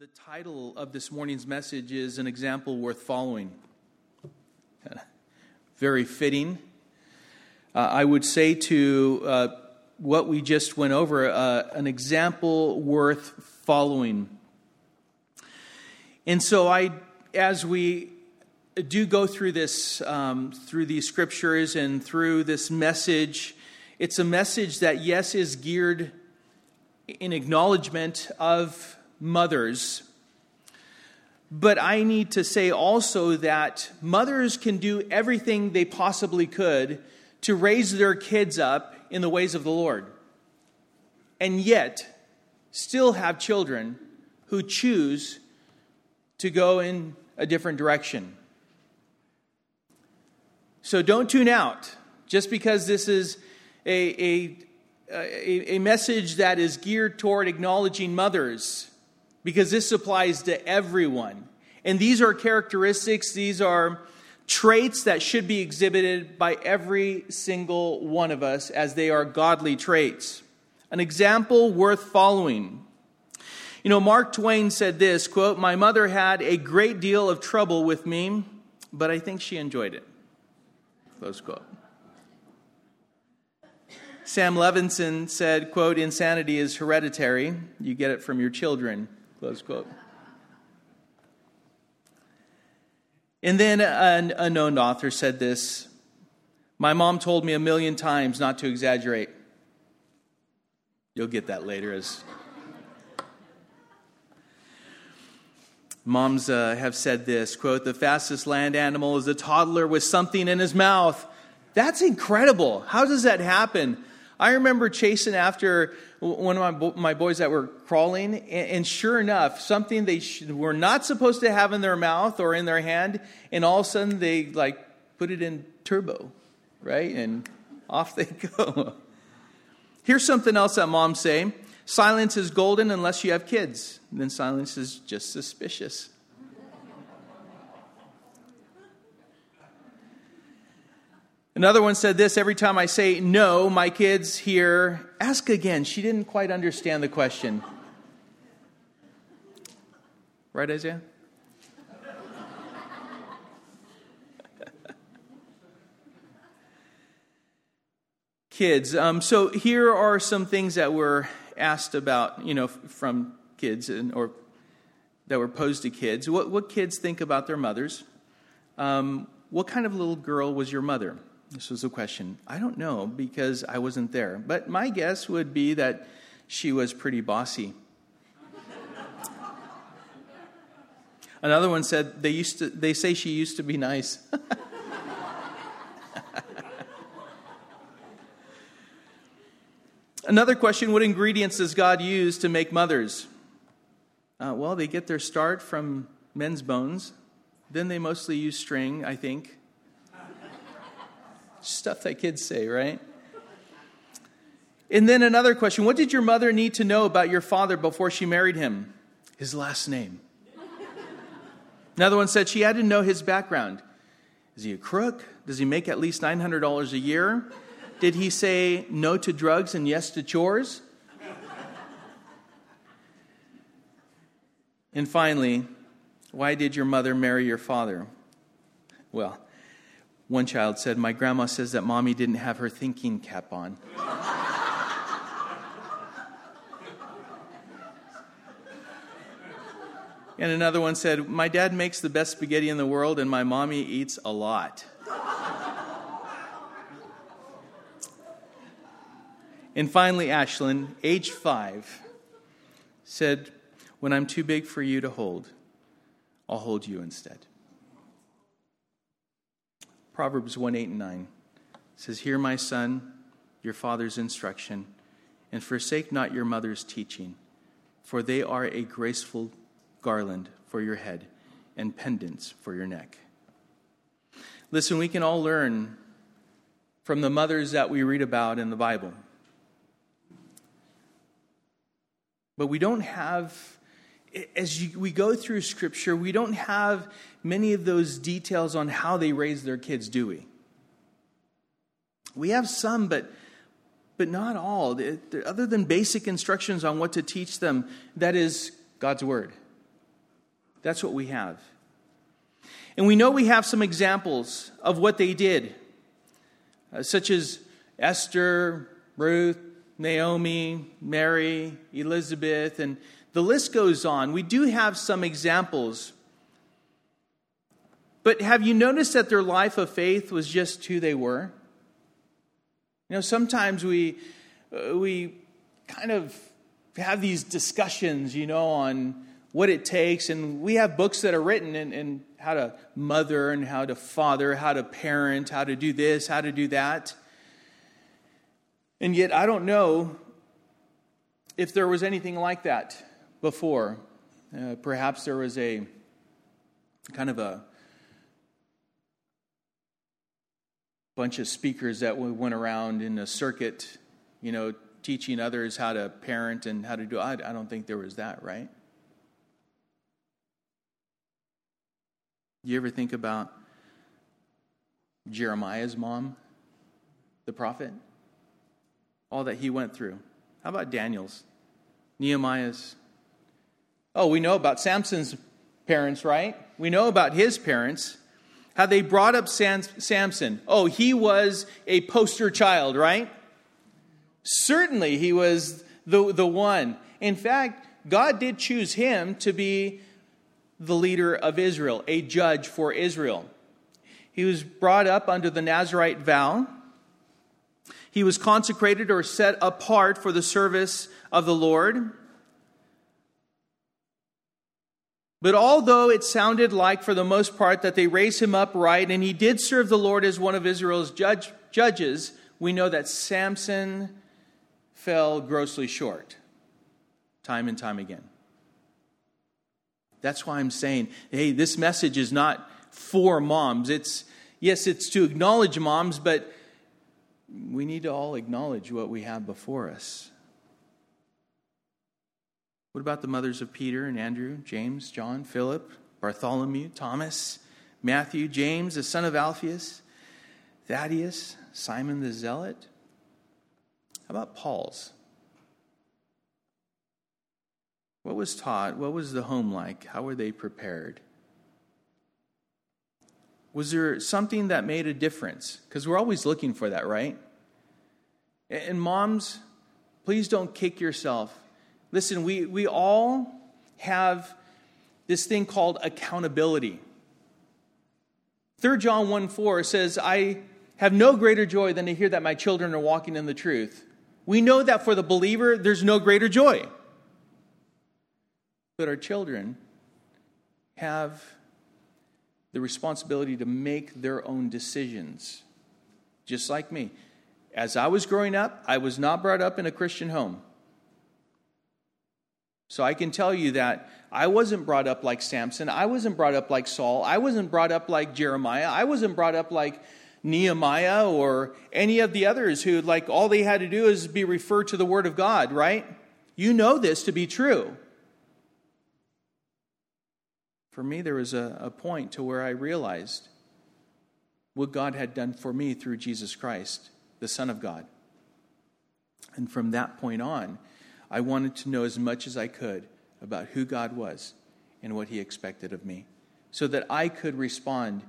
The title of this morning's message is An Example Worth Following. Very fitting. Uh, I would say to uh, what we just went over uh, an example worth following. And so, I, as we do go through this, um, through these scriptures and through this message, it's a message that, yes, is geared in acknowledgement of mothers. But I need to say also that mothers can do everything they possibly could to raise their kids up in the ways of the Lord, and yet still have children who choose to go in a different direction. So don't tune out just because this is a, a, a, a message that is geared toward acknowledging mothers because this applies to everyone. And these are characteristics, these are traits that should be exhibited by every single one of us as they are godly traits. An example worth following. You know, Mark Twain said this quote, My mother had a great deal of trouble with me, but I think she enjoyed it. Close quote. Sam Levenson said, quote, insanity is hereditary. You get it from your children. Close quote. And then an unknown author said this My mom told me a million times not to exaggerate. You'll get that later as. Moms uh, have said this quote, the fastest land animal is a toddler with something in his mouth. That's incredible. How does that happen? I remember chasing after one of my, my boys that were crawling, and, and sure enough, something they sh- were not supposed to have in their mouth or in their hand, and all of a sudden they like put it in turbo, right? And off they go. Here's something else that moms say silence is golden unless you have kids. then silence is just suspicious. Another one said this every time I say no, my kids hear, ask again. She didn't quite understand the question. Right, Isaiah? kids. Um, so here are some things that were asked about, you know, from kids and, or that were posed to kids. What, what kids think about their mothers? Um, what kind of little girl was your mother? This was a question. I don't know because I wasn't there. But my guess would be that she was pretty bossy. Another one said they used to they say she used to be nice. Another question What ingredients does God use to make mothers? Uh, well, they get their start from men's bones. Then they mostly use string, I think. Stuff that kids say, right? And then another question What did your mother need to know about your father before she married him? His last name. Another one said she had to know his background. Is he a crook? Does he make at least $900 a year? Did he say no to drugs and yes to chores? And finally, why did your mother marry your father? Well, one child said, My grandma says that mommy didn't have her thinking cap on. and another one said, My dad makes the best spaghetti in the world, and my mommy eats a lot. and finally, Ashlyn, age five, said, When I'm too big for you to hold, I'll hold you instead. Proverbs 1 8 and 9 says, Hear, my son, your father's instruction, and forsake not your mother's teaching, for they are a graceful garland for your head and pendants for your neck. Listen, we can all learn from the mothers that we read about in the Bible. But we don't have as you, we go through Scripture, we don't have many of those details on how they raise their kids, do we? We have some, but, but not all. Other than basic instructions on what to teach them, that is God's Word. That's what we have. And we know we have some examples of what they did, uh, such as Esther, Ruth, Naomi, Mary, Elizabeth, and the list goes on. We do have some examples. But have you noticed that their life of faith was just who they were? You know, sometimes we, uh, we kind of have these discussions, you know, on what it takes. And we have books that are written in, in how to mother and how to father, how to parent, how to do this, how to do that. And yet, I don't know if there was anything like that before. Uh, perhaps there was a kind of a bunch of speakers that went around in a circuit, you know, teaching others how to parent and how to do. I, I don't think there was that, right? You ever think about Jeremiah's mom, the prophet? All that he went through. How about Daniel's? Nehemiah's? Oh, we know about Samson's parents, right? We know about his parents. How they brought up Samson. Oh, he was a poster child, right? Certainly he was the, the one. In fact, God did choose him to be the leader of Israel, a judge for Israel. He was brought up under the Nazarite vow. He was consecrated or set apart for the service of the Lord. But although it sounded like, for the most part, that they raised him upright and he did serve the Lord as one of Israel's judge, judges, we know that Samson fell grossly short time and time again. That's why I'm saying, hey, this message is not for moms. It's, yes, it's to acknowledge moms, but we need to all acknowledge what we have before us. What about the mothers of Peter and Andrew, James, John, Philip, Bartholomew, Thomas, Matthew, James, the son of Alphaeus, Thaddeus, Simon the Zealot? How about Paul's? What was taught? What was the home like? How were they prepared? Was there something that made a difference? Because we're always looking for that, right? And moms, please don't kick yourself. Listen, we, we all have this thing called accountability. 3 John 1 4 says, I have no greater joy than to hear that my children are walking in the truth. We know that for the believer, there's no greater joy. But our children have the responsibility to make their own decisions, just like me. As I was growing up, I was not brought up in a Christian home. So I can tell you that I wasn't brought up like Samson. I wasn't brought up like Saul. I wasn't brought up like Jeremiah. I wasn't brought up like Nehemiah or any of the others who, like, all they had to do is be referred to the Word of God, right? You know this to be true for me, there was a, a point to where I realized what God had done for me through Jesus Christ, the Son of God. And from that point on, I wanted to know as much as I could about who God was and what He expected of me, so that I could respond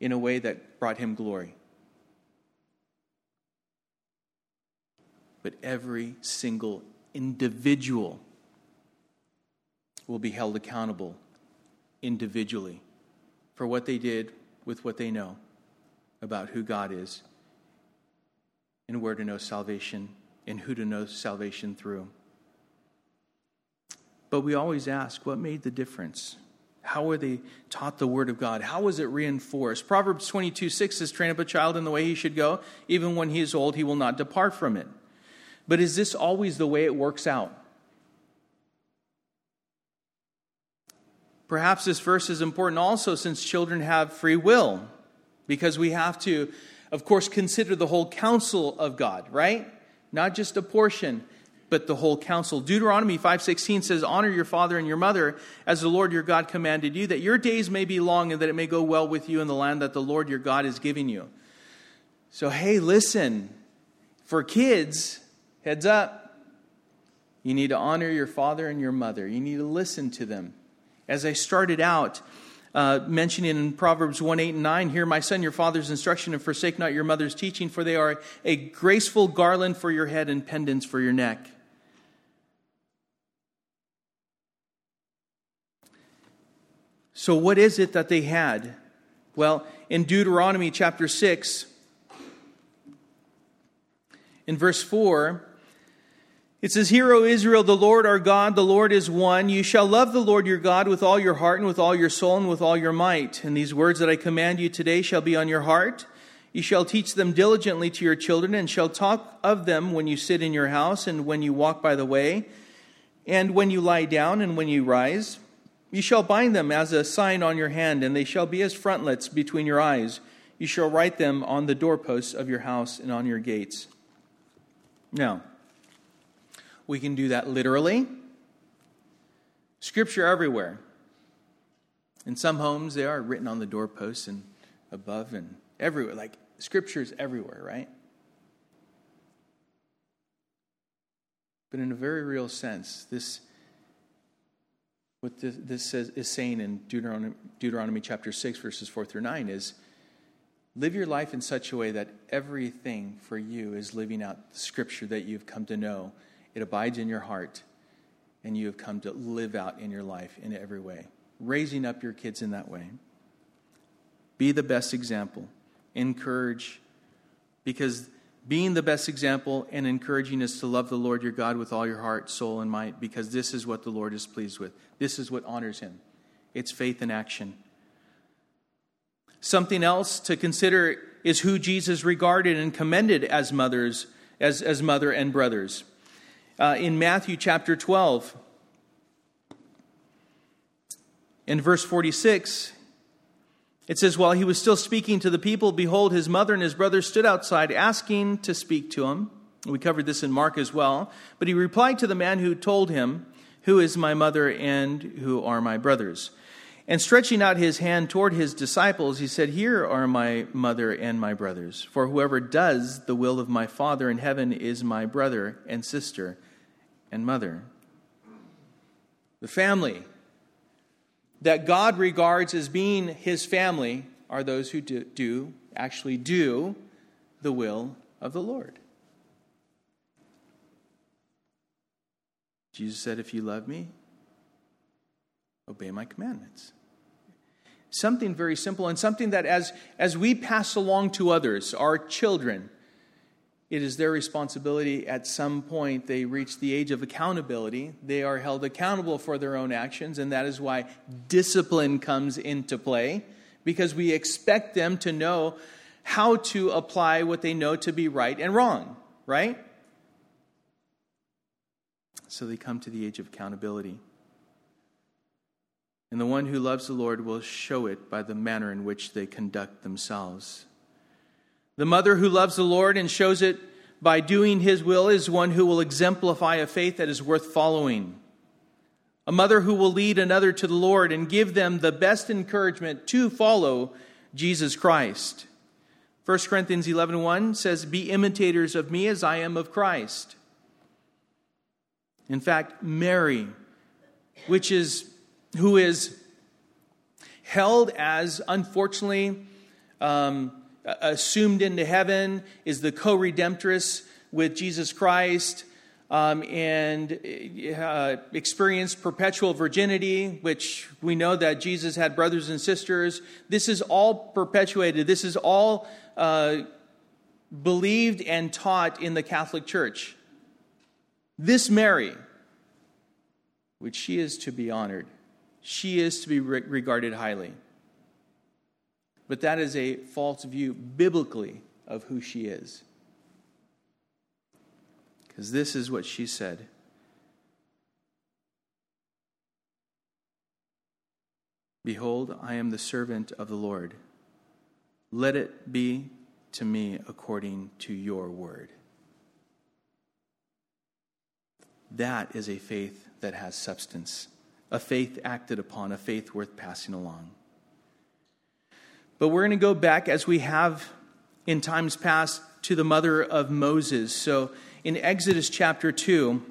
in a way that brought Him glory. But every single individual will be held accountable individually for what they did with what they know about who God is and where to know salvation and who to know salvation through. But we always ask what made the difference? How were they taught the Word of God? How was it reinforced? Proverbs 22 6 says, Train up a child in the way he should go. Even when he is old, he will not depart from it. But is this always the way it works out? Perhaps this verse is important also since children have free will, because we have to, of course, consider the whole counsel of God, right? Not just a portion, but the whole counsel. Deuteronomy 5:16 says, "Honor your father and your mother as the Lord your God commanded you, that your days may be long and that it may go well with you in the land that the Lord your God is giving you." So, hey, listen. For kids, heads up. You need to honor your father and your mother. You need to listen to them. As I started out, uh, mentioning in Proverbs 1 8 and 9, Hear, my son, your father's instruction, and forsake not your mother's teaching, for they are a graceful garland for your head and pendants for your neck. So, what is it that they had? Well, in Deuteronomy chapter 6, in verse 4, it says, Hear, O Israel, the Lord our God, the Lord is one. You shall love the Lord your God with all your heart and with all your soul and with all your might. And these words that I command you today shall be on your heart. You shall teach them diligently to your children, and shall talk of them when you sit in your house, and when you walk by the way, and when you lie down, and when you rise. You shall bind them as a sign on your hand, and they shall be as frontlets between your eyes. You shall write them on the doorposts of your house and on your gates. Now, we can do that literally. Scripture everywhere. In some homes, they are written on the doorposts and above and everywhere. Like, Scripture's everywhere, right? But in a very real sense, this what this, this says, is saying in Deuteronomy, Deuteronomy chapter 6, verses 4 through 9 is live your life in such a way that everything for you is living out the scripture that you've come to know it abides in your heart, and you have come to live out in your life in every way. Raising up your kids in that way. Be the best example. Encourage, because being the best example and encouraging us to love the Lord your God with all your heart, soul, and might, because this is what the Lord is pleased with. This is what honors him. It's faith in action. Something else to consider is who Jesus regarded and commended as mothers, as, as mother and brothers uh, in Matthew chapter 12. In verse 46, it says, While he was still speaking to the people, behold, his mother and his brothers stood outside asking to speak to him. We covered this in Mark as well. But he replied to the man who told him, Who is my mother and who are my brothers? And stretching out his hand toward his disciples, he said, Here are my mother and my brothers. For whoever does the will of my Father in heaven is my brother and sister and mother. The family that God regards as being his family are those who do, do, actually do the will of the Lord. Jesus said, If you love me, obey my commandments. Something very simple and something that as, as we pass along to others, our children, it is their responsibility at some point they reach the age of accountability. They are held accountable for their own actions, and that is why discipline comes into play because we expect them to know how to apply what they know to be right and wrong, right? So they come to the age of accountability. And the one who loves the Lord will show it by the manner in which they conduct themselves. The mother who loves the Lord and shows it by doing his will is one who will exemplify a faith that is worth following. A mother who will lead another to the Lord and give them the best encouragement to follow Jesus Christ. 1 Corinthians 11:1 says, "Be imitators of me as I am of Christ." In fact, Mary, which is who is held as unfortunately um, assumed into heaven, is the co redemptress with Jesus Christ, um, and uh, experienced perpetual virginity, which we know that Jesus had brothers and sisters. This is all perpetuated. This is all uh, believed and taught in the Catholic Church. This Mary, which she is to be honored, she is to be re- regarded highly. But that is a false view biblically of who she is. Because this is what she said. Behold, I am the servant of the Lord. Let it be to me according to your word. That is a faith that has substance, a faith acted upon, a faith worth passing along. But we're going to go back, as we have in times past, to the mother of Moses. So in Exodus chapter 2,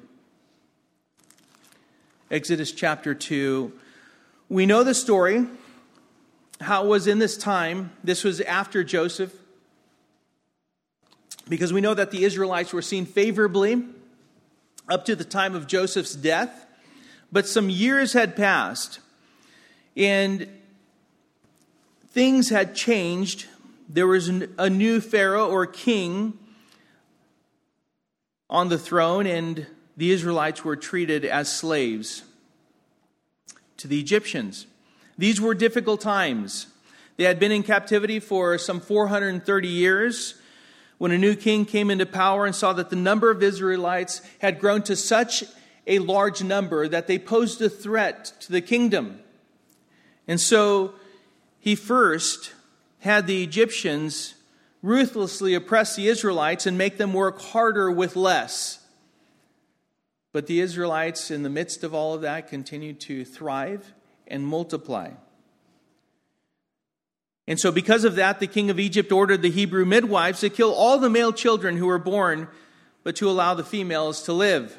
Exodus chapter 2, We know the story, how it was in this time. This was after Joseph, because we know that the Israelites were seen favorably up to the time of Joseph's death. But some years had passed, and things had changed. There was a new Pharaoh or king on the throne, and the Israelites were treated as slaves to the Egyptians. These were difficult times. They had been in captivity for some 430 years when a new king came into power and saw that the number of Israelites had grown to such a large number that they posed a threat to the kingdom. And so he first had the Egyptians ruthlessly oppress the Israelites and make them work harder with less. But the Israelites, in the midst of all of that, continued to thrive and multiply. And so, because of that, the king of Egypt ordered the Hebrew midwives to kill all the male children who were born, but to allow the females to live.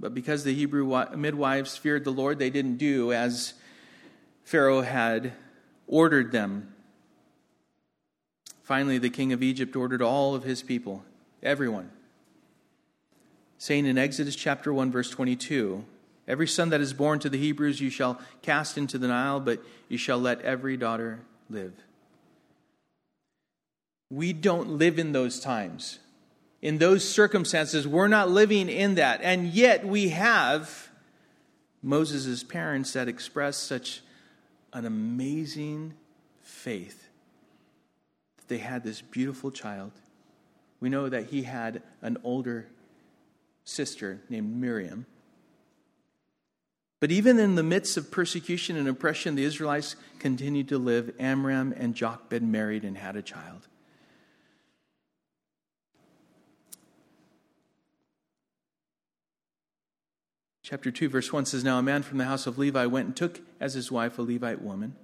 But because the Hebrew midwives feared the Lord, they didn't do as Pharaoh had ordered them. Finally, the king of Egypt ordered all of his people, everyone, saying in Exodus chapter 1, verse 22 Every son that is born to the Hebrews you shall cast into the Nile, but you shall let every daughter live. We don't live in those times. In those circumstances, we're not living in that. And yet we have Moses' parents that express such an amazing faith that they had this beautiful child. We know that he had an older sister named Miriam. But even in the midst of persecution and oppression, the Israelites continued to live. Amram and Jochebed married and had a child. Chapter 2, verse 1 says Now a man from the house of Levi went and took as his wife a Levite woman.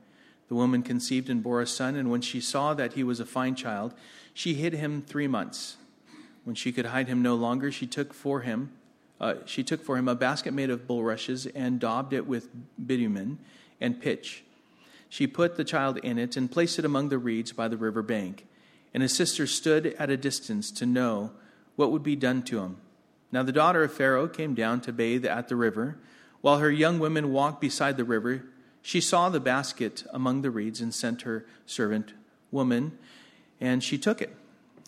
The woman conceived and bore a son, and when she saw that he was a fine child, she hid him three months. When she could hide him no longer, she took for him uh, she took for him a basket made of bulrushes and daubed it with bitumen and pitch. She put the child in it and placed it among the reeds by the river bank. And his sister stood at a distance to know what would be done to him. Now the daughter of Pharaoh came down to bathe at the river. While her young women walked beside the river, she saw the basket among the reeds and sent her servant woman, and she took it.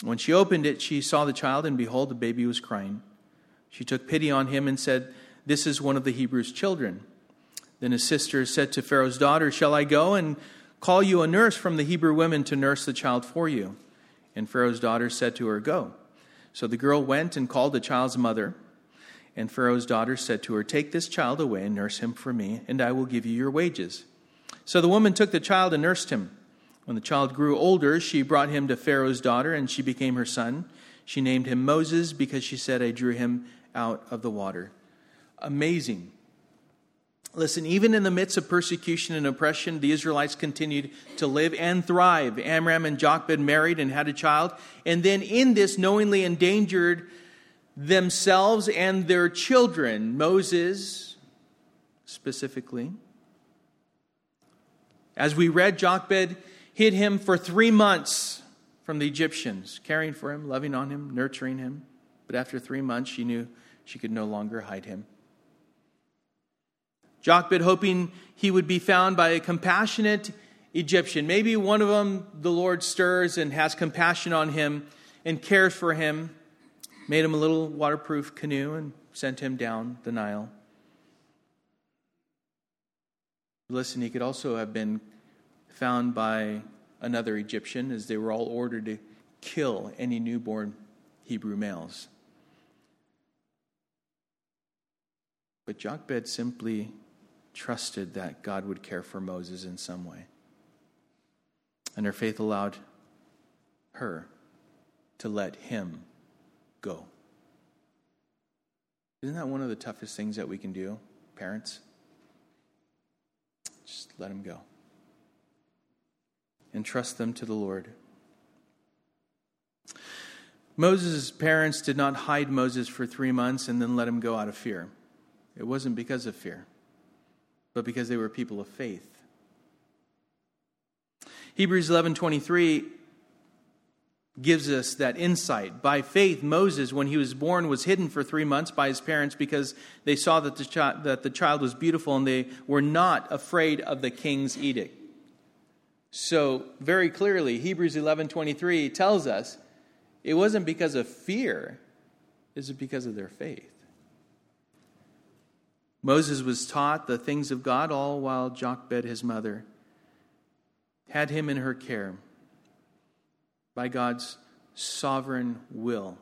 When she opened it, she saw the child, and behold, the baby was crying. She took pity on him and said, This is one of the Hebrews' children. Then his sister said to Pharaoh's daughter, Shall I go and call you a nurse from the Hebrew women to nurse the child for you? And Pharaoh's daughter said to her, Go. So the girl went and called the child's mother. And Pharaoh's daughter said to her, Take this child away and nurse him for me, and I will give you your wages. So the woman took the child and nursed him. When the child grew older, she brought him to Pharaoh's daughter, and she became her son. She named him Moses because she said, I drew him out of the water. Amazing. Listen, even in the midst of persecution and oppression, the Israelites continued to live and thrive. Amram and Jochebed married and had a child. And then in this, knowingly endangered themselves and their children, Moses specifically. As we read, Jochebed hid him for three months from the Egyptians, caring for him, loving on him, nurturing him. But after three months, she knew she could no longer hide him. Jochebed, hoping he would be found by a compassionate Egyptian. Maybe one of them the Lord stirs and has compassion on him and cares for him made him a little waterproof canoe, and sent him down the Nile. Listen, he could also have been found by another Egyptian, as they were all ordered to kill any newborn Hebrew males. But Jochebed simply trusted that God would care for Moses in some way. And her faith allowed her to let him go. Isn't that one of the toughest things that we can do, parents? Just let them go. And trust them to the Lord. Moses' parents did not hide Moses for three months and then let him go out of fear. It wasn't because of fear, but because they were people of faith. Hebrews 11:23 gives us that insight. By faith, Moses, when he was born, was hidden for three months by his parents because they saw that the, chi- that the child was beautiful and they were not afraid of the king's edict. So, very clearly, Hebrews 11:23 tells us it wasn't because of fear, it was because of their faith. Moses was taught the things of God all while Jochebed, his mother, had him in her care by God's sovereign will.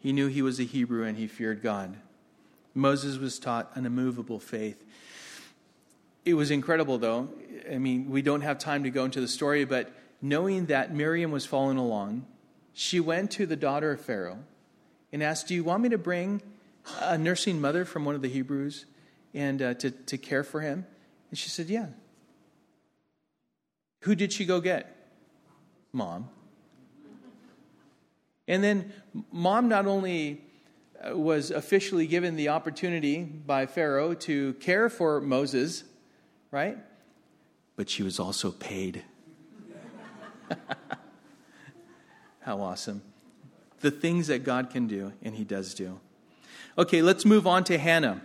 He knew he was a Hebrew and he feared God. Moses was taught an immovable faith. It was incredible, though. I mean, we don't have time to go into the story, but knowing that Miriam was following along, she went to the daughter of Pharaoh and asked, Do you want me to bring a nursing mother from one of the Hebrews and uh, to, to care for him? And she said, Yeah. Who did she go get? Mom. And then mom not only uh, was officially given the opportunity by Pharaoh to care for Moses, right? But she was also paid. How awesome. The things that God can do, and He does do. Okay, let's move on to Hannah.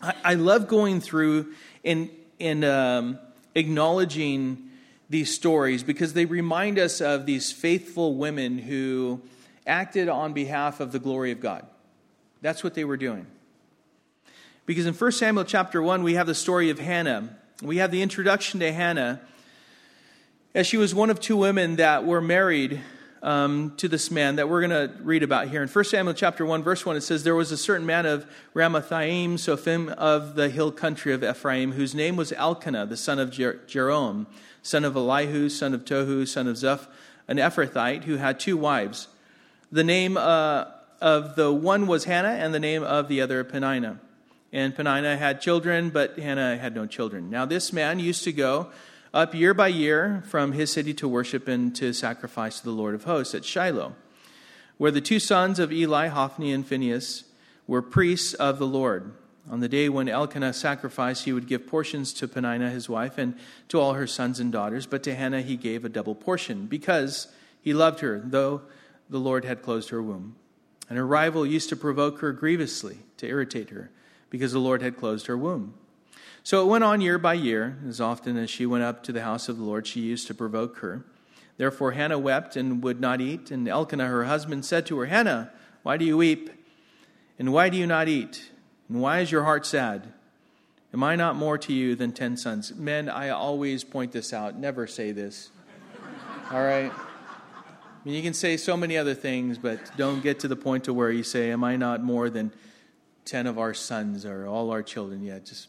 I, I love going through and, and um, acknowledging these stories because they remind us of these faithful women who acted on behalf of the glory of God. That's what they were doing. Because in 1 Samuel chapter 1, we have the story of Hannah. We have the introduction to Hannah as she was one of two women that were married um, to this man that we're going to read about here. In 1 Samuel chapter 1, verse 1, it says, There was a certain man of Ramathaim, Sophim of the hill country of Ephraim, whose name was Elkanah, the son of Jer- Jeroham, son of Elihu, son of Tohu, son of Zeph, an Ephrathite, who had two wives. The name uh, of the one was Hannah, and the name of the other Peninnah. And Peninnah had children, but Hannah had no children. Now, this man used to go up year by year from his city to worship and to sacrifice to the Lord of hosts at Shiloh, where the two sons of Eli, Hophni and Phinehas, were priests of the Lord. On the day when Elkanah sacrificed, he would give portions to Peninnah, his wife, and to all her sons and daughters, but to Hannah he gave a double portion, because he loved her, though the Lord had closed her womb. And her rival used to provoke her grievously, to irritate her because the Lord had closed her womb. So it went on year by year. As often as she went up to the house of the Lord, she used to provoke her. Therefore Hannah wept and would not eat. And Elkanah, her husband, said to her, Hannah, why do you weep? And why do you not eat? And why is your heart sad? Am I not more to you than ten sons? Men, I always point this out. Never say this. All right? I mean, you can say so many other things, but don't get to the point to where you say, Am I not more than 10 of our sons or all our children. Yeah, just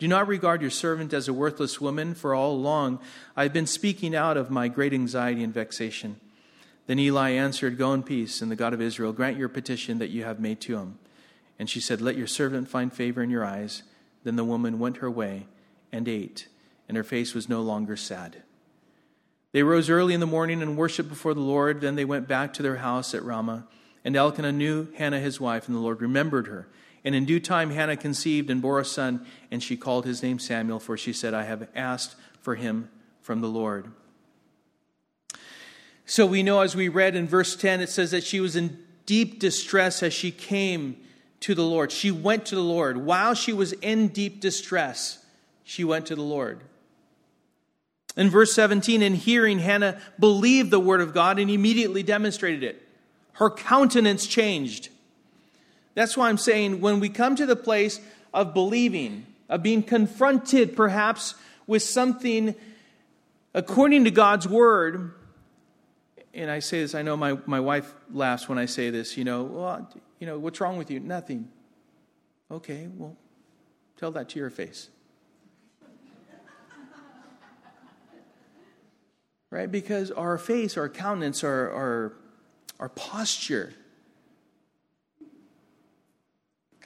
Do not regard your servant as a worthless woman, for all along I have been speaking out of my great anxiety and vexation. Then Eli answered, Go in peace, and the God of Israel grant your petition that you have made to him. And she said, Let your servant find favor in your eyes. Then the woman went her way and ate, and her face was no longer sad. They rose early in the morning and worshiped before the Lord. Then they went back to their house at Ramah. And Elkanah knew Hannah his wife, and the Lord remembered her. And in due time Hannah conceived and bore a son, and she called his name Samuel, for she said, I have asked for him from the Lord. So we know, as we read in verse 10, it says that she was in deep distress as she came to the Lord. She went to the Lord. While she was in deep distress, she went to the Lord. In verse 17, in hearing, Hannah believed the word of God and immediately demonstrated it. Her countenance changed. That's why I'm saying when we come to the place of believing, of being confronted perhaps with something according to God's word, and I say this, I know my, my wife laughs when I say this, you know, well, you know, what's wrong with you? Nothing. Okay, well, tell that to your face. right? Because our face, our countenance, our, our, our posture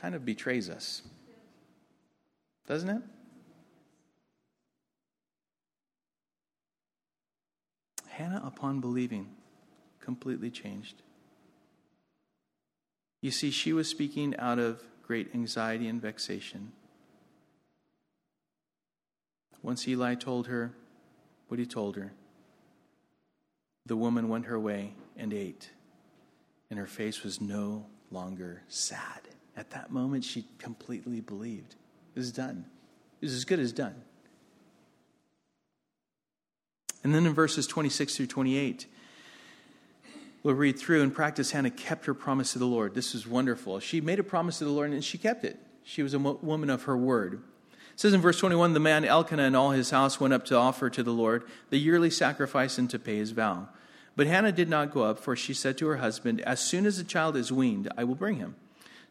kind of betrays us. Doesn't it? Hannah, upon believing, completely changed. You see, she was speaking out of great anxiety and vexation. Once Eli told her what he told her, the woman went her way and ate, and her face was no longer sad. At that moment, she completely believed. It was done. It was as good as done. And then in verses 26 through 28, we'll read through and practice Hannah kept her promise to the Lord. This is wonderful. She made a promise to the Lord and she kept it. She was a woman of her word. It says in verse 21 the man Elkanah and all his house went up to offer to the Lord the yearly sacrifice and to pay his vow. But Hannah did not go up, for she said to her husband, As soon as the child is weaned, I will bring him,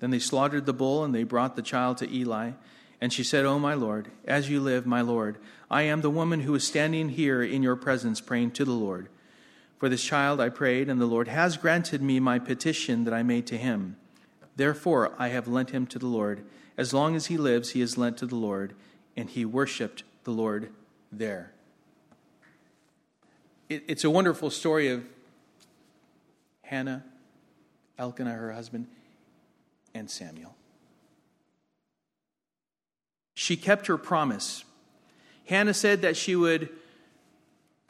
Then they slaughtered the bull, and they brought the child to Eli. And she said, O my Lord, as you live, my Lord, I am the woman who is standing here in your presence praying to the Lord. For this child I prayed, and the Lord has granted me my petition that I made to him. Therefore I have lent him to the Lord. As long as he lives, he is lent to the Lord, and he worshiped the Lord there. It, it's a wonderful story of Hannah, Elkanah, her husband, and Samuel. She kept her promise. Hannah said that she would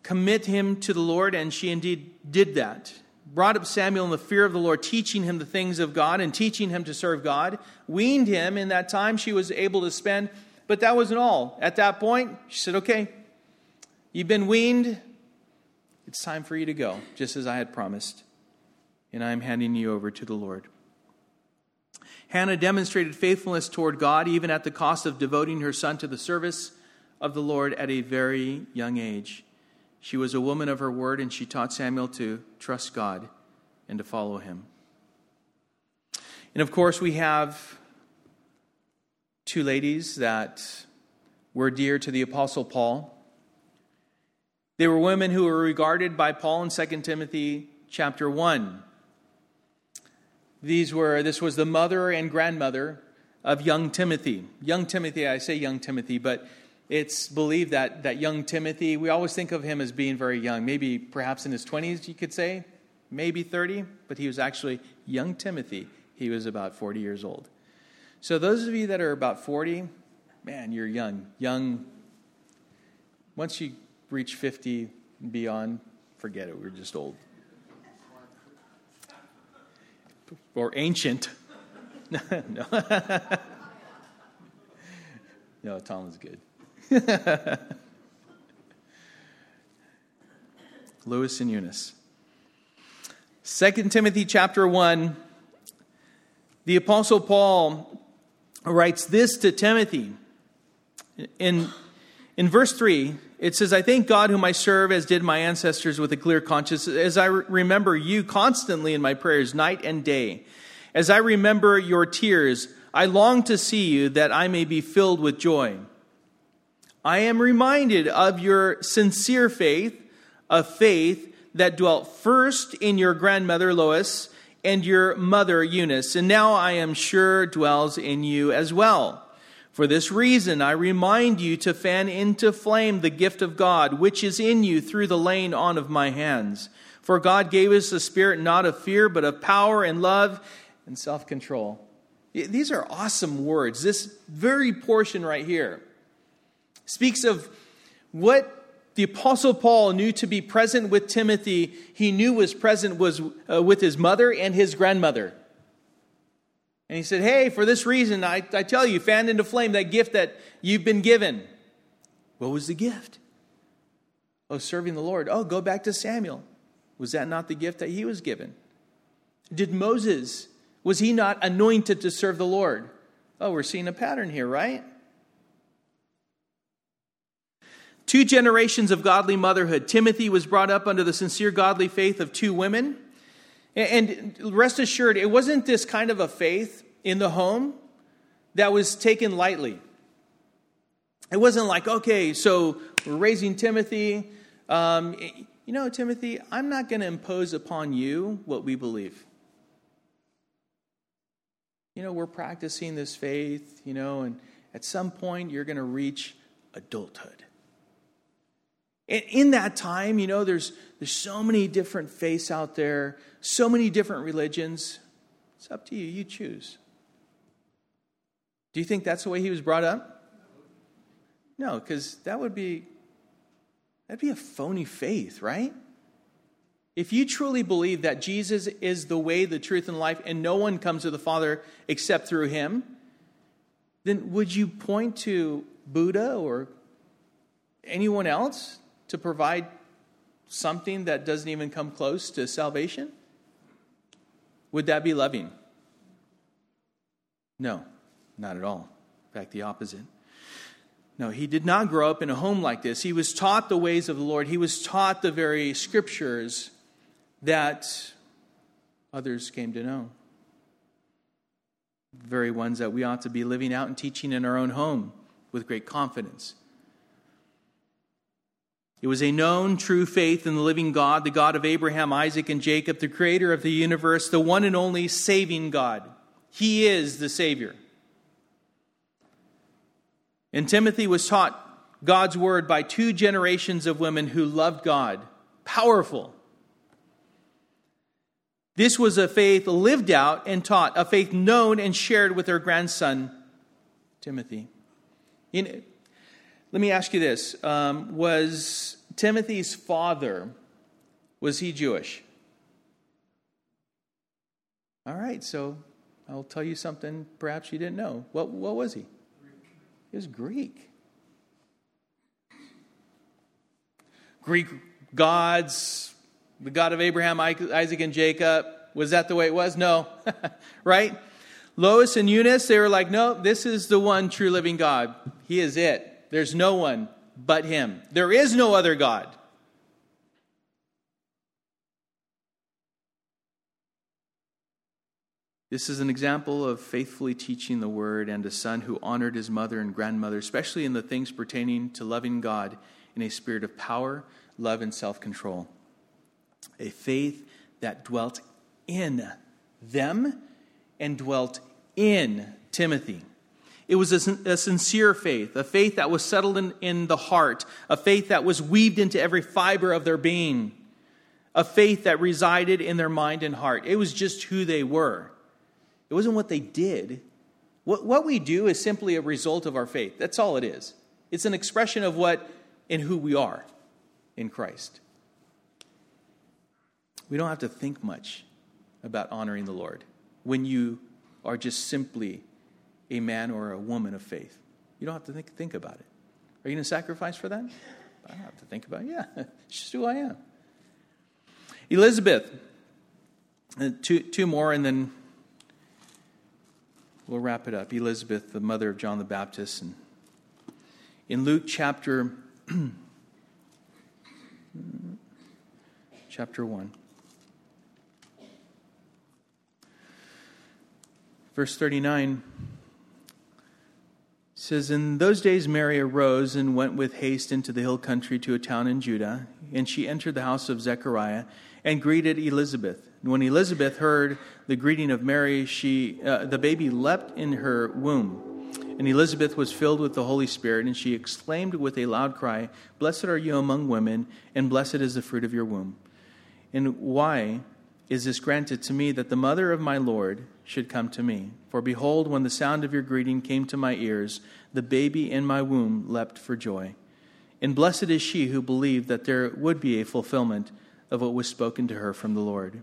commit him to the Lord, and she indeed did that brought up Samuel in the fear of the Lord, teaching him the things of God and teaching him to serve God, weaned him in that time she was able to spend. But that wasn't all. At that point, she said, Okay, you've been weaned. It's time for you to go, just as I had promised. And I'm handing you over to the Lord. Hannah demonstrated faithfulness toward God, even at the cost of devoting her son to the service of the Lord at a very young age. She was a woman of her word, and she taught Samuel to trust God and to follow him. And of course, we have two ladies that were dear to the Apostle Paul. They were women who were regarded by Paul in 2 Timothy chapter 1. These were, this was the mother and grandmother of young Timothy. Young Timothy, I say young Timothy, but it's believed that, that young Timothy, we always think of him as being very young, maybe perhaps in his 20s, you could say, maybe 30, but he was actually young Timothy. He was about 40 years old. So, those of you that are about 40, man, you're young. Young. Once you reach 50 and beyond, forget it, we're just old. Or ancient. no. no, Tom is good. Lois and Eunice. 2 Timothy chapter 1, the Apostle Paul writes this to Timothy. In, in verse 3, it says, I thank God whom I serve as did my ancestors with a clear conscience, as I remember you constantly in my prayers, night and day. As I remember your tears, I long to see you that I may be filled with joy. I am reminded of your sincere faith, a faith that dwelt first in your grandmother Lois and your mother Eunice, and now I am sure dwells in you as well. For this reason, I remind you to fan into flame the gift of God, which is in you through the laying on of my hands. For God gave us a spirit not of fear, but of power and love and self control. These are awesome words. This very portion right here speaks of what the apostle paul knew to be present with timothy he knew was present was uh, with his mother and his grandmother and he said hey for this reason I, I tell you fanned into flame that gift that you've been given. What was the gift? Oh serving the lord. Oh go back to samuel. Was that not the gift that he was given? Did moses was he not anointed to serve the lord? Oh we're seeing a pattern here right? Two generations of godly motherhood. Timothy was brought up under the sincere godly faith of two women. And rest assured, it wasn't this kind of a faith in the home that was taken lightly. It wasn't like, okay, so we're raising Timothy. Um, you know, Timothy, I'm not going to impose upon you what we believe. You know, we're practicing this faith, you know, and at some point you're going to reach adulthood. And in that time, you know, there's, there's so many different faiths out there, so many different religions. It's up to you. You choose. Do you think that's the way he was brought up? No, because that would be that'd be a phony faith, right? If you truly believe that Jesus is the way, the truth, and life, and no one comes to the Father except through him, then would you point to Buddha or anyone else to provide something that doesn't even come close to salvation? Would that be loving? No, not at all. In fact, the opposite. No, he did not grow up in a home like this. He was taught the ways of the Lord. He was taught the very scriptures that others came to know. The very ones that we ought to be living out and teaching in our own home with great confidence. It was a known true faith in the living God, the God of Abraham, Isaac, and Jacob, the creator of the universe, the one and only saving God. He is the Savior. And Timothy was taught God's word by two generations of women who loved God. Powerful. This was a faith lived out and taught, a faith known and shared with her grandson, Timothy. In, let me ask you this um, Was Timothy's father, was he Jewish? All right, so I'll tell you something perhaps you didn't know. What, what was he? He was Greek. Greek gods, the God of Abraham, Isaac, and Jacob. Was that the way it was? No. right? Lois and Eunice, they were like, no, this is the one true living God. He is it. There's no one but Him. There is no other God. This is an example of faithfully teaching the word and a son who honored his mother and grandmother, especially in the things pertaining to loving God in a spirit of power, love, and self control. A faith that dwelt in them and dwelt in Timothy. It was a, a, sincere faith, a faith that was settled in, in the heart, a faith that was weaved into every fiber of their being, a faith that resided in their mind and heart. It was just who they were. It wasn't what they did. What, what we do is simply a result of our faith. That's all it is. It's an expression of what and who we are in Christ. We don't have to think much about honoring the Lord when you are just simply a man or a woman of faith. You don't have to think, think about it. Are you going to sacrifice for that? I don't have to think about it. Yeah, it's just who I am. Elizabeth. Uh, two, two more, and then we'll wrap it up. Elizabeth, the mother of John the Baptist. And in Luke chapter, chapter 1. Verse 39 says, In those days Mary arose and went with haste into the hill country to a town in Judah, and she entered the house of Zechariah and greeted Elizabeth. And when Elizabeth heard the greeting of Mary, she, uh, the baby leapt in her womb. And Elizabeth was filled with the Holy Spirit, and she exclaimed with a loud cry, Blessed are you among women, and blessed is the fruit of your womb. And why is this granted to me that the mother of my Lord should come to me? For behold, when the sound of your greeting came to my ears, the baby in my womb leapt for joy. And blessed is she who believed that there would be a fulfillment of what was spoken to her from the Lord.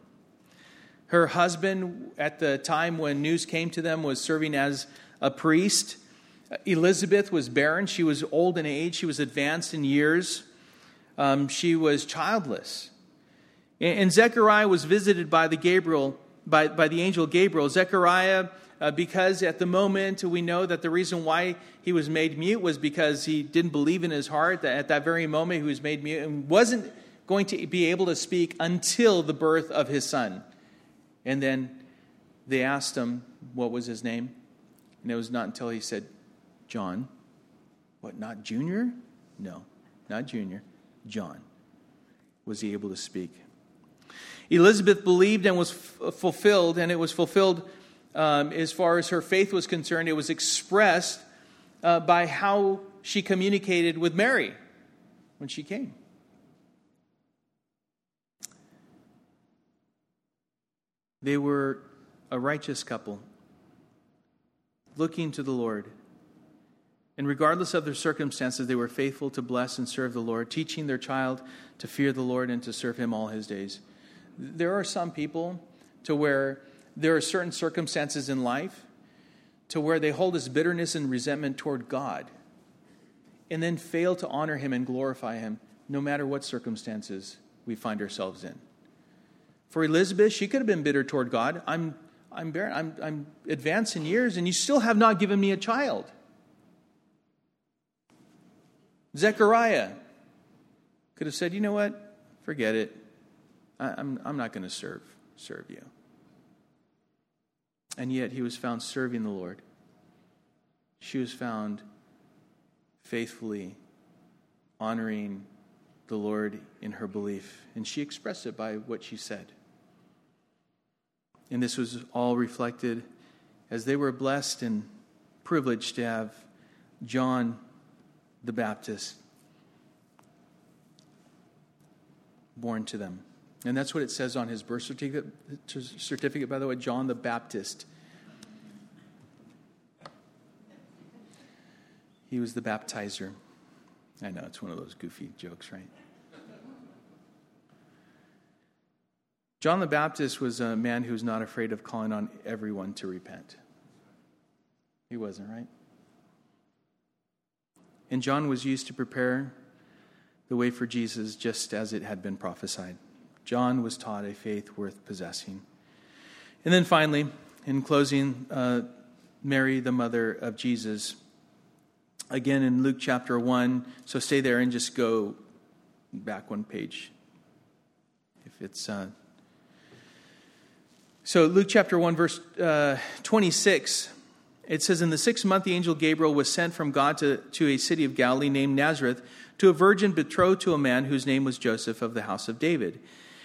Her husband, at the time when news came to them, was serving as a priest. Elizabeth was barren. She was old in age. She was advanced in years. Um, she was childless. And Zechariah was visited by the Gabriel, by, by the angel Gabriel. Zechariah, uh, because at the moment we know that the reason why he was made mute was because he didn't believe in his heart that at that very moment he was made mute and wasn't going to be able to speak until the birth of his son. And then they asked him what was his name, and it was not until he said, John. What, not Junior? No, not Junior. John. Was he able to speak? Elizabeth believed and was f- fulfilled, and it was fulfilled um, as far as her faith was concerned. It was expressed uh, by how she communicated with Mary when she came. They were a righteous couple, looking to the Lord. And regardless of their circumstances, they were faithful to bless and serve the Lord, teaching their child to fear the Lord and to serve Him all His days. There are some people to where there are certain circumstances in life to where they hold this bitterness and resentment toward God and then fail to honor Him and glorify Him no matter what circumstances we find ourselves in. For Elizabeth, she could have been bitter toward God. I'm, I'm barren, I'm, I'm advanced in years, and you still have not given me a child. Zechariah could have said, You know what? Forget it. I, I'm, I'm not going to serve, serve you. And yet he was found serving the Lord. She was found faithfully honoring the Lord in her belief. And she expressed it by what she said. And this was all reflected as they were blessed and privileged to have John the Baptist born to them. And that's what it says on his birth certificate, certificate by the way, John the Baptist. He was the baptizer. I know, it's one of those goofy jokes, right? John the Baptist was a man who was not afraid of calling on everyone to repent. He wasn't, right? And John was used to prepare the way for Jesus just as it had been prophesied. John was taught a faith worth possessing. And then finally, in closing, uh, Mary, the mother of Jesus, again in Luke chapter 1. So stay there and just go back one page. If it's. Uh... So, Luke chapter 1, verse uh, 26 it says, In the sixth month, the angel Gabriel was sent from God to, to a city of Galilee named Nazareth to a virgin betrothed to a man whose name was Joseph of the house of David.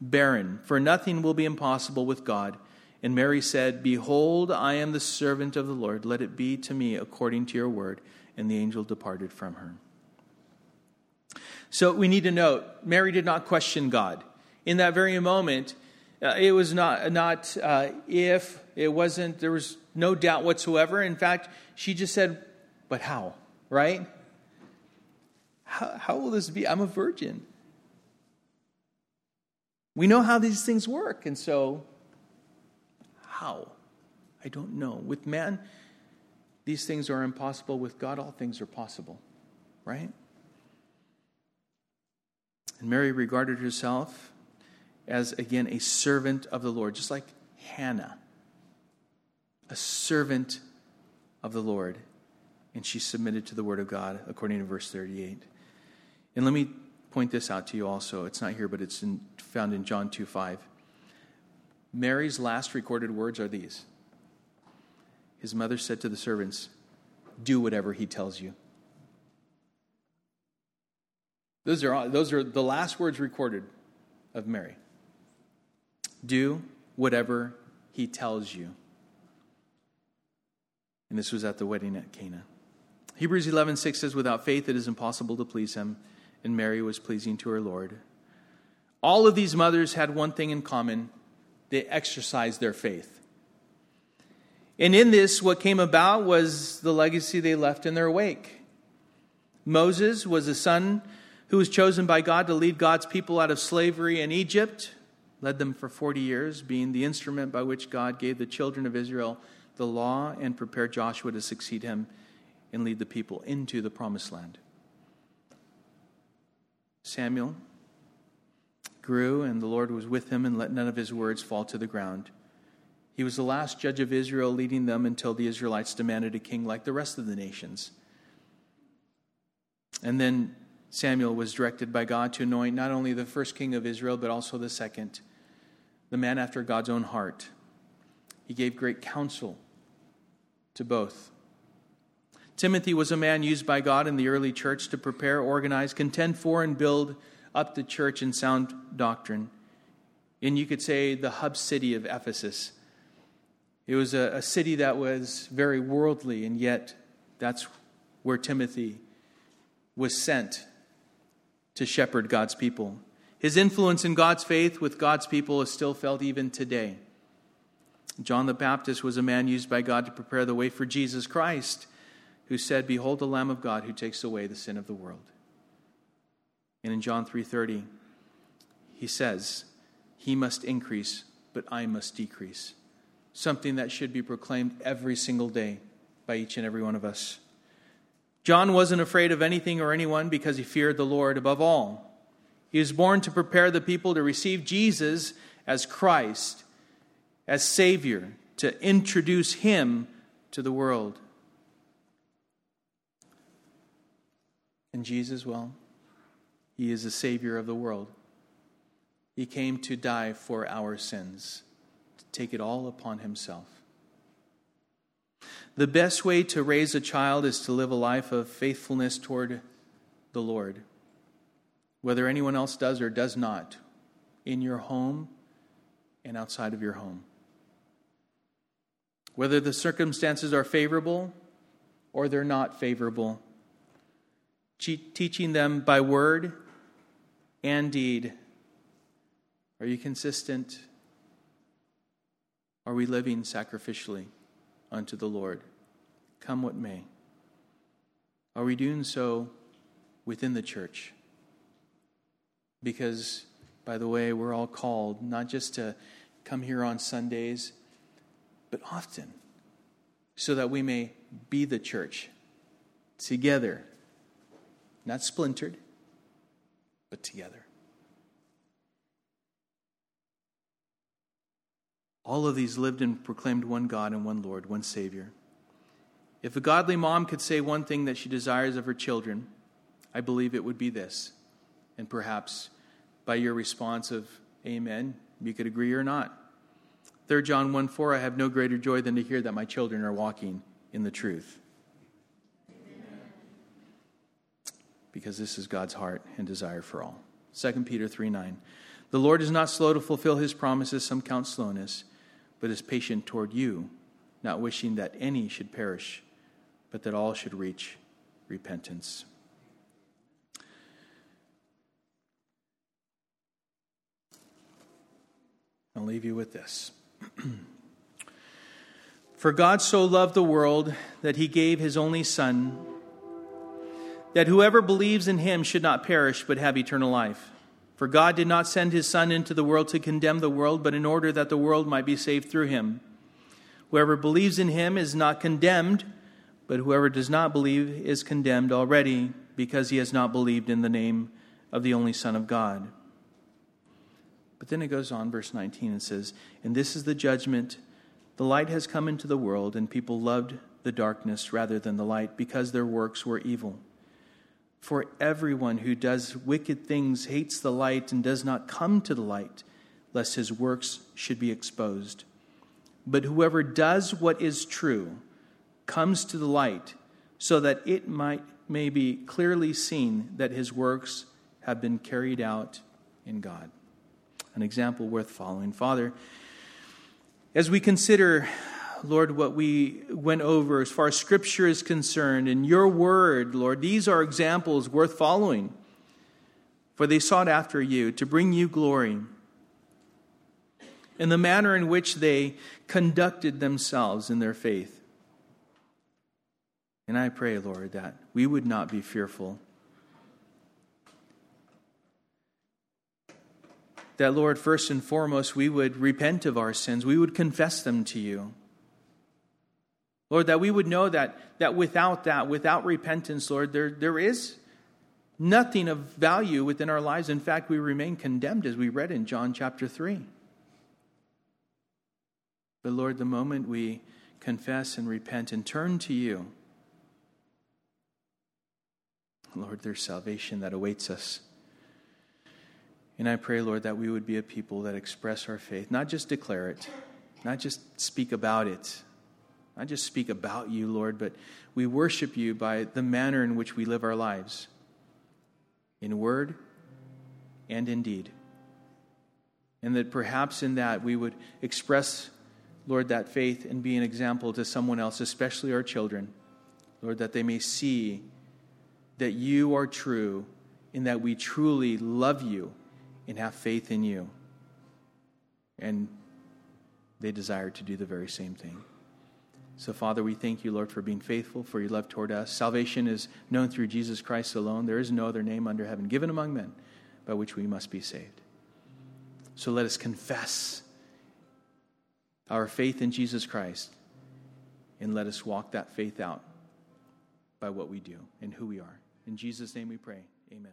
barren, for nothing will be impossible with God. And Mary said, Behold, I am the servant of the Lord. Let it be to me according to your word. And the angel departed from her. So we need to note Mary did not question God. In that very moment, uh, it was not, not uh, if, it wasn't, there was no doubt whatsoever. In fact, she just said, But how? Right? How, how will this be? I'm a virgin. We know how these things work, and so How? I don't know. With man, these things are impossible. With God, all things are possible, right? And Mary regarded herself as, again, a servant of the Lord, just like Hannah, a servant of the Lord. And she submitted to the word of God, according to verse 38. And let me point this out to you also. It's not here, but it's in, found in John 2 5. Mary's last recorded words are these His mother said to the servants, Do whatever he tells you. Those are, those are the last words recorded of Mary. Do whatever he tells you. And this was at the wedding at Cana. Hebrews 11:6 says without faith it is impossible to please him and Mary was pleasing to her Lord. All of these mothers had one thing in common they exercised their faith. And in this, what came about was the legacy they left in their wake. Moses was a son who was chosen by God to lead God's people out of slavery in Egypt, led them for 40 years, being the instrument by which God gave the children of Israel the law and prepared Joshua to succeed him and lead the people into the promised land. Samuel grew, and the Lord was with him and let none of his words fall to the ground. He was the last judge of Israel, leading them until the Israelites demanded a king like the rest of the nations. And then Samuel was directed by God to anoint not only the first king of Israel, but also the second, the man after God's own heart. He gave great counsel to both. Timothy was a man used by God in the early church to prepare, organize, contend for, and build up the church in sound doctrine. And you could say the hub city of Ephesus. It was a, a city that was very worldly, and yet that's where Timothy was sent to shepherd God's people. His influence in God's faith with God's people is still felt even today. John the Baptist was a man used by God to prepare the way for Jesus Christ, who said, "Behold the Lamb of God who takes away the sin of the world." And in John 3:30, he says, "He must increase, but I must decrease." Something that should be proclaimed every single day by each and every one of us. John wasn't afraid of anything or anyone because he feared the Lord above all. He was born to prepare the people to receive Jesus as Christ, as Savior, to introduce him to the world. And Jesus, well, he is the Savior of the world. He came to die for our sins, to take it all upon Himself. The best way to raise a child is to live a life of faithfulness toward the Lord, whether anyone else does or does not, in your home and outside of your home. Whether the circumstances are favorable or they're not favorable, teaching them by word and deed? Are you consistent? Are we living sacrificially unto the Lord? Come what may. Are we doing so within the church? Because, by the way, we're all called not just to come here on Sundays, but often, so that we may be the church together, not splintered but together. All of these lived and proclaimed one God and one Lord, one Savior. If a godly mom could say one thing that she desires of her children, I believe it would be this. And perhaps by your response of Amen, you could agree or not. 3 John 1 4, I have no greater joy than to hear that my children are walking in the truth. Because this is God's heart and desire for all. 2 Peter 3 9. The Lord is not slow to fulfill his promises, some count slowness, but is patient toward you, not wishing that any should perish, but that all should reach repentance. I'll leave you with this. For God so loved the world that he gave his only Son that whoever believes in him should not perish but have eternal life. For God did not send his Son into the world to condemn the world, but in order that the world might be saved through him. Whoever believes in him is not condemned, but whoever does not believe is condemned already because he has not believed in the name of the only Son of God. But then it goes on, verse 19, and says, And this is the judgment. The light has come into the world, and people loved the darkness rather than the light because their works were evil. For everyone who does wicked things hates the light and does not come to the light, lest his works should be exposed. But whoever does what is true comes to the light, so that it might may be clearly seen that his works have been carried out in God. An example worth following. Father, as we consider, Lord, what we went over as far as Scripture is concerned, and your word, Lord, these are examples worth following. For they sought after you to bring you glory in the manner in which they conducted themselves in their faith. And I pray, Lord, that we would not be fearful. That, Lord, first and foremost, we would repent of our sins, we would confess them to you. Lord, that we would know that, that without that, without repentance, Lord, there, there is nothing of value within our lives. In fact, we remain condemned, as we read in John chapter 3. But Lord, the moment we confess and repent and turn to you, Lord, there's salvation that awaits us. And I pray, Lord, that we would be a people that express our faith, not just declare it, not just speak about it, not just speak about you, Lord, but we worship you by the manner in which we live our lives, in word and in deed. And that perhaps in that we would express Lord, that faith and be an example to someone else, especially our children. Lord, that they may see that you are true and that we truly love you and have faith in you. And they desire to do the very same thing. So, Father, we thank you, Lord, for being faithful, for your love toward us. Salvation is known through Jesus Christ alone. There is no other name under heaven given among men by which we must be saved. So let us confess our faith in Jesus Christ, and let us walk that faith out by what we do and who we are. In Jesus' name we pray. Amen.